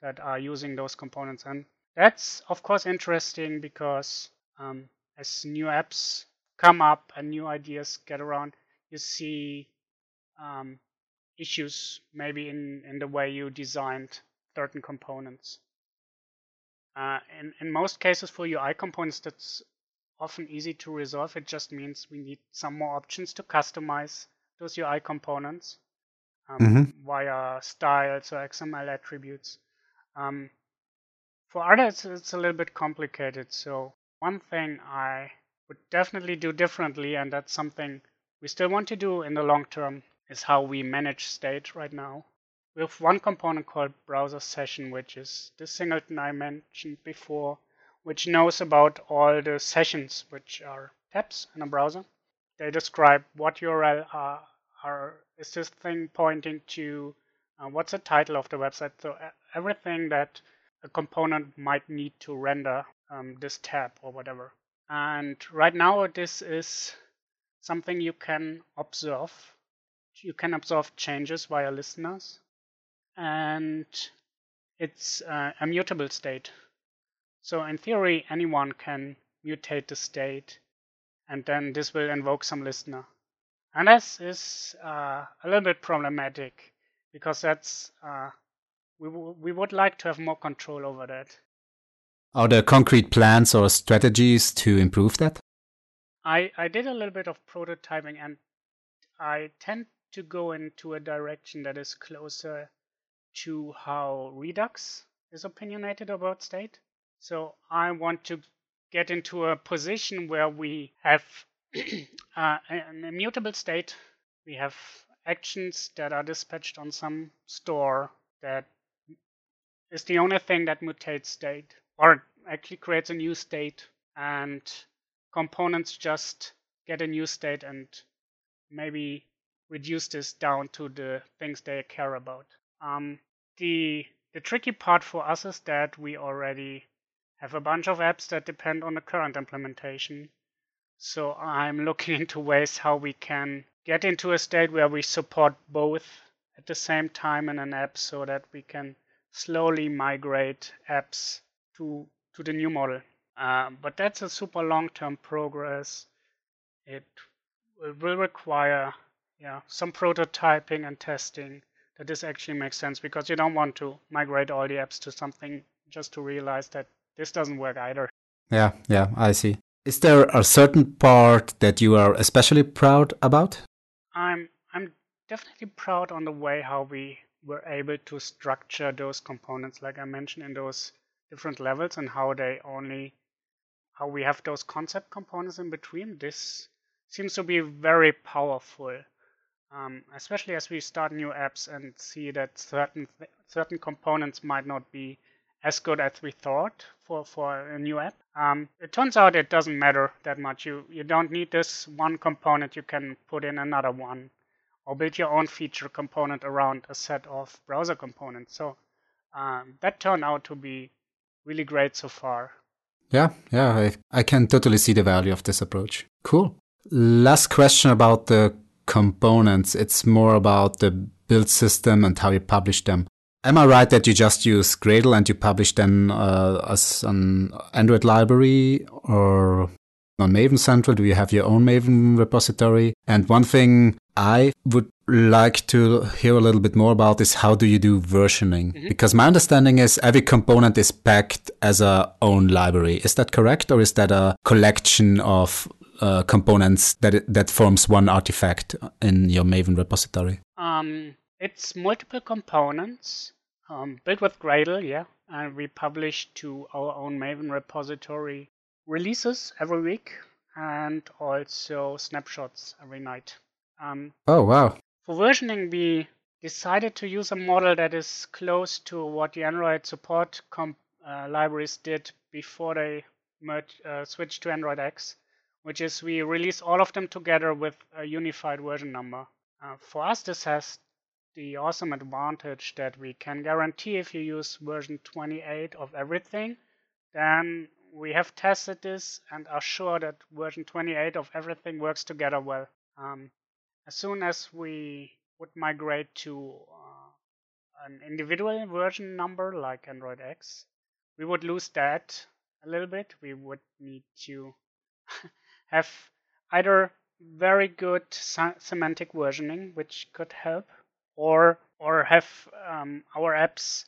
that are using those components. And that's of course interesting because um, as new apps come up and new ideas get around you see um, issues maybe in, in the way you designed certain components. Uh, in, in most cases for UI components, that's often easy to resolve. It just means we need some more options to customize those UI components um, mm-hmm. via styles or XML attributes. Um, for others, it's a little bit complicated. So one thing I would definitely do differently, and that's something we still want to do in the long term, is how we manage state right now. We have one component called browser session, which is the singleton I mentioned before, which knows about all the sessions, which are tabs in a browser. They describe what URL are, are is this thing pointing to, uh, what's the title of the website. So everything that a component might need to render um, this tab or whatever. And right now, this is something you can observe. You can observe changes via listeners, and it's uh, a mutable state. So in theory, anyone can mutate the state, and then this will invoke some listener. And this is uh, a little bit problematic because that's uh, we, w- we would like to have more control over that. Are there concrete plans or strategies to improve that? I, I did a little bit of prototyping and I tend to go into a direction that is closer to how Redux is opinionated about state. So I want to get into a position where we have uh, an immutable state. We have actions that are dispatched on some store that is the only thing that mutates state or actually creates a new state and components just get a new state and maybe reduce this down to the things they care about. Um, the the tricky part for us is that we already have a bunch of apps that depend on the current implementation. So I'm looking into ways how we can get into a state where we support both at the same time in an app so that we can slowly migrate apps to to the new model. Uh, but that's a super long-term progress. It will require yeah some prototyping and testing that this actually makes sense because you don't want to migrate all the apps to something just to realize that this doesn't work either. Yeah, yeah, I see. Is there a certain part that you are especially proud about? I'm I'm definitely proud on the way how we were able to structure those components like I mentioned in those different levels and how they only how we have those concept components in between. This seems to be very powerful, um, especially as we start new apps and see that certain th- certain components might not be as good as we thought for, for a new app. Um, it turns out it doesn't matter that much. You you don't need this one component. You can put in another one, or build your own feature component around a set of browser components. So um, that turned out to be really great so far. Yeah, yeah, I, I can totally see the value of this approach. Cool. Last question about the components. It's more about the build system and how you publish them. Am I right that you just use Gradle and you publish them uh, as an Android library or on Maven Central? Do you have your own Maven repository? And one thing I would like to hear a little bit more about is how do you do versioning? Mm-hmm. Because my understanding is every component is packed as a own library. Is that correct, or is that a collection of uh, components that that forms one artifact in your Maven repository? Um, it's multiple components um, built with Gradle, yeah, and we publish to our own Maven repository releases every week and also snapshots every night. Um, oh wow! For versioning, we decided to use a model that is close to what the Android support comp, uh, libraries did before they merged, uh, switched to Android X, which is we release all of them together with a unified version number. Uh, for us, this has the awesome advantage that we can guarantee if you use version 28 of everything, then we have tested this and are sure that version 28 of everything works together well. Um, as soon as we would migrate to uh, an individual version number like Android X, we would lose that a little bit. We would need to have either very good semantic versioning, which could help, or or have um, our apps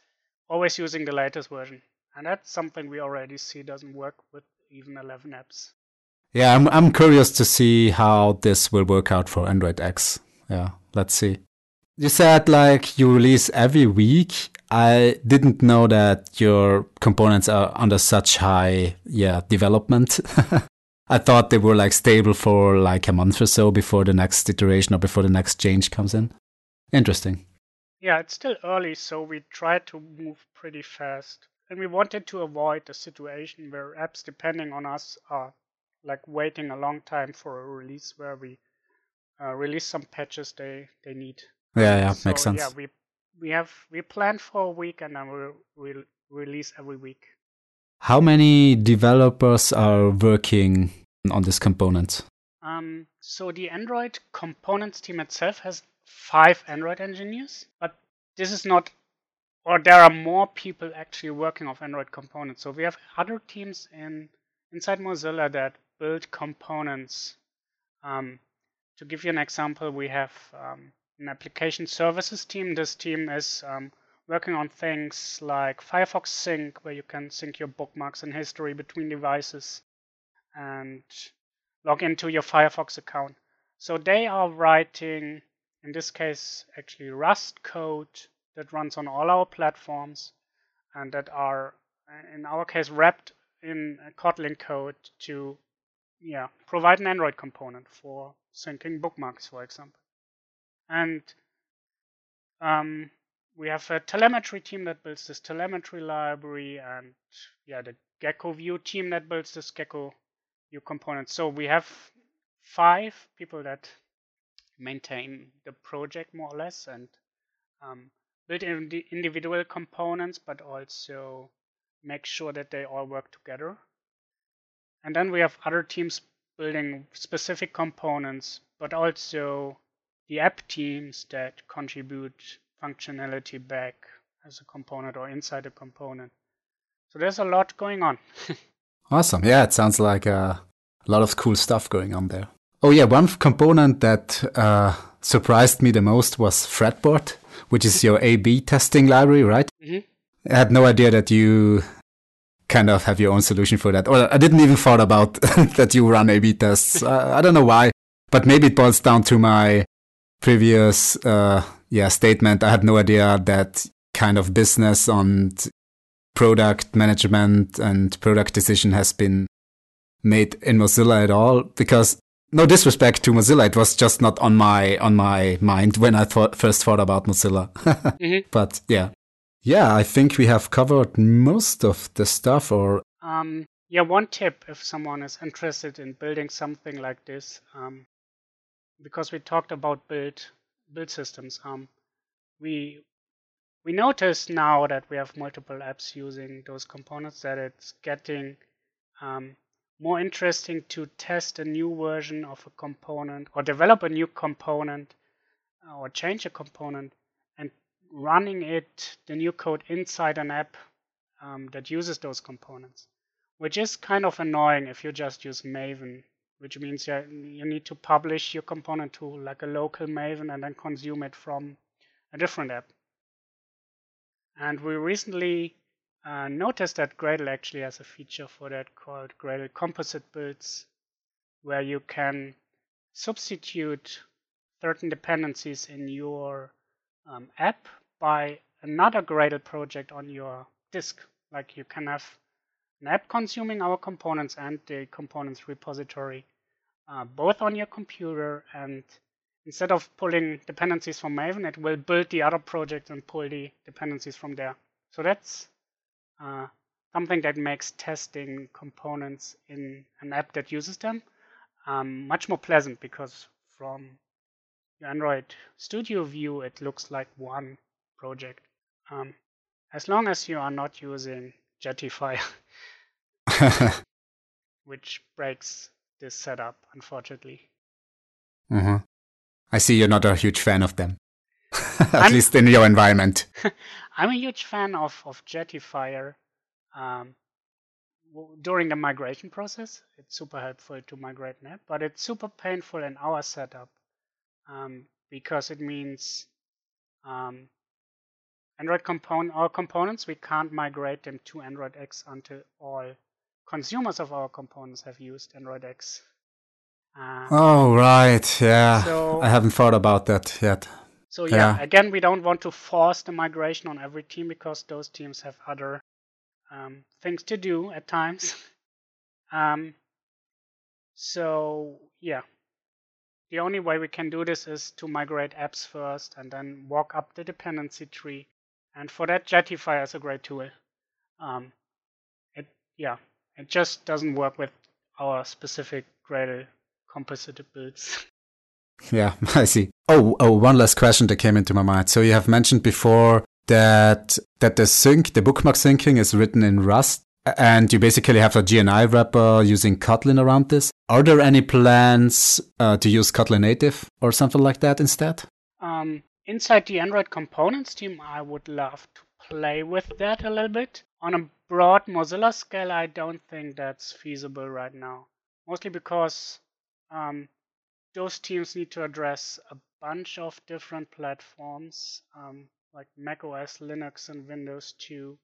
always using the latest version. And that's something we already see doesn't work with even 11 apps. Yeah, I'm I'm curious to see how this will work out for Android X. Yeah, let's see. You said like you release every week. I didn't know that your components are under such high yeah development. I thought they were like stable for like a month or so before the next iteration or before the next change comes in. Interesting. Yeah, it's still early, so we tried to move pretty fast. And we wanted to avoid a situation where apps depending on us are like waiting a long time for a release where we uh, release some patches they, they need. Yeah, yeah, so, makes sense. Yeah, we we have we planned for a week and then we'll, we'll release every week. How many developers are working on this component? Um, so the Android components team itself has five Android engineers, but this is not, or there are more people actually working of Android components. So we have other teams in inside Mozilla that build components. Um, to give you an example, we have um, an application services team. This team is um, working on things like Firefox Sync, where you can sync your bookmarks and history between devices and log into your Firefox account. So they are writing, in this case, actually Rust code that runs on all our platforms and that are, in our case, wrapped in Kotlin code to yeah, provide an Android component for syncing bookmarks, for example. And um, we have a telemetry team that builds this telemetry library, and yeah, the Gecko View team that builds this Gecko View component. So we have five people that maintain the project more or less and um, build in individual components, but also make sure that they all work together. And then we have other teams building specific components, but also the app teams that contribute functionality back as a component or inside a component. So there's a lot going on. awesome. Yeah, it sounds like a lot of cool stuff going on there. Oh, yeah, one component that uh, surprised me the most was Fretboard, which is your A B testing library, right? Mm-hmm. I had no idea that you kind of have your own solution for that. Or I didn't even thought about that you run A/B tests. I, I, don't know why, but maybe it boils down to my previous uh, yeah statement. I had no idea that kind of business and product management and product decision has been made in Mozilla at all because no disrespect to Mozilla, it was just not on my on my mind when I thought, first thought about Mozilla. mm-hmm. But yeah, yeah, I think we have covered most of the stuff. Or um, yeah, one tip if someone is interested in building something like this, um, because we talked about build build systems. Um, we we notice now that we have multiple apps using those components that it's getting um, more interesting to test a new version of a component or develop a new component uh, or change a component and running it, the new code inside an app um, that uses those components, which is kind of annoying if you just use Maven, which means you, need to publish your component to like a local Maven and then consume it from a different app. And we recently uh, noticed that Gradle actually has a feature for that called Gradle Composite Builds, where you can substitute certain dependencies in your um, app by another Gradle project on your disk. Like you can have an app consuming our components and the components repository uh, both on your computer and instead of pulling dependencies from Maven, it will build the other project and pull the dependencies from there. So that's uh, something that makes testing components in an app that uses them um, much more pleasant because from your Android Studio view, it looks like one project. Um, as long as you are not using Jettify, which breaks this setup, unfortunately. Mm-hmm. I see you're not a huge fan of them, at I'm, least in your environment. I'm a huge fan of, of Jetifier. Um, during the migration process, it's super helpful to migrate app, but it's super painful in our setup um, because it means um, Android component, all components, we can't migrate them to Android X until all consumers of our components have used Android X. Uh, oh, right. Yeah. So, I haven't thought about that yet. So, yeah, yeah, again, we don't want to force the migration on every team because those teams have other um, things to do at times. um, so, yeah. The only way we can do this is to migrate apps first and then walk up the dependency tree and for that, Jettify is a great tool. Um, it yeah, it just doesn't work with our specific Gradle composite builds. Yeah, I see. Oh, oh, one last question that came into my mind. So you have mentioned before that that the sync, the bookmark syncing, is written in Rust, and you basically have a JNI wrapper using Kotlin around this. Are there any plans uh, to use Kotlin native or something like that instead? Um, inside the Android components team, I would love to play with that a little bit. On a broad Mozilla scale, I don't think that's feasible right now. Mostly because um, those teams need to address a bunch of different platforms, um, like Mac OS, Linux, and Windows 2,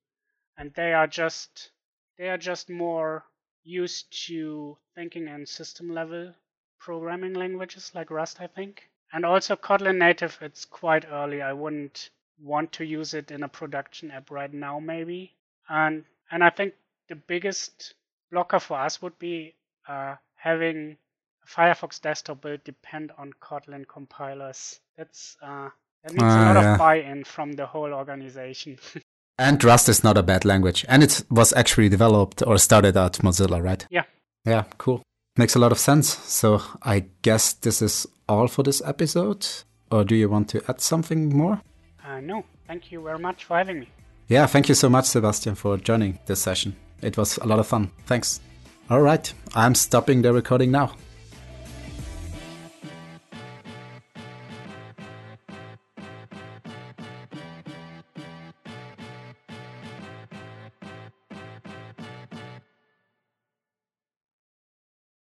and they are just they are just more used to thinking in system level programming languages like Rust, I think. And also Kotlin native, it's quite early. I wouldn't want to use it in a production app right now, maybe. And and I think the biggest blocker for us would be uh, having Firefox desktop build depend on Kotlin compilers. That's uh, that needs uh, a ah, lot yeah. of buy-in from the whole organization. and Rust is not a bad language, and it was actually developed or started at Mozilla, right? Yeah. Yeah, cool. Makes a lot of sense. So I guess this is all for this episode. Or do you want to add something more? Uh, no, thank you very much for having me. Yeah, thank you so much, Sebastian, for joining this session. It was a lot of fun. Thanks. All right, I'm stopping the recording now.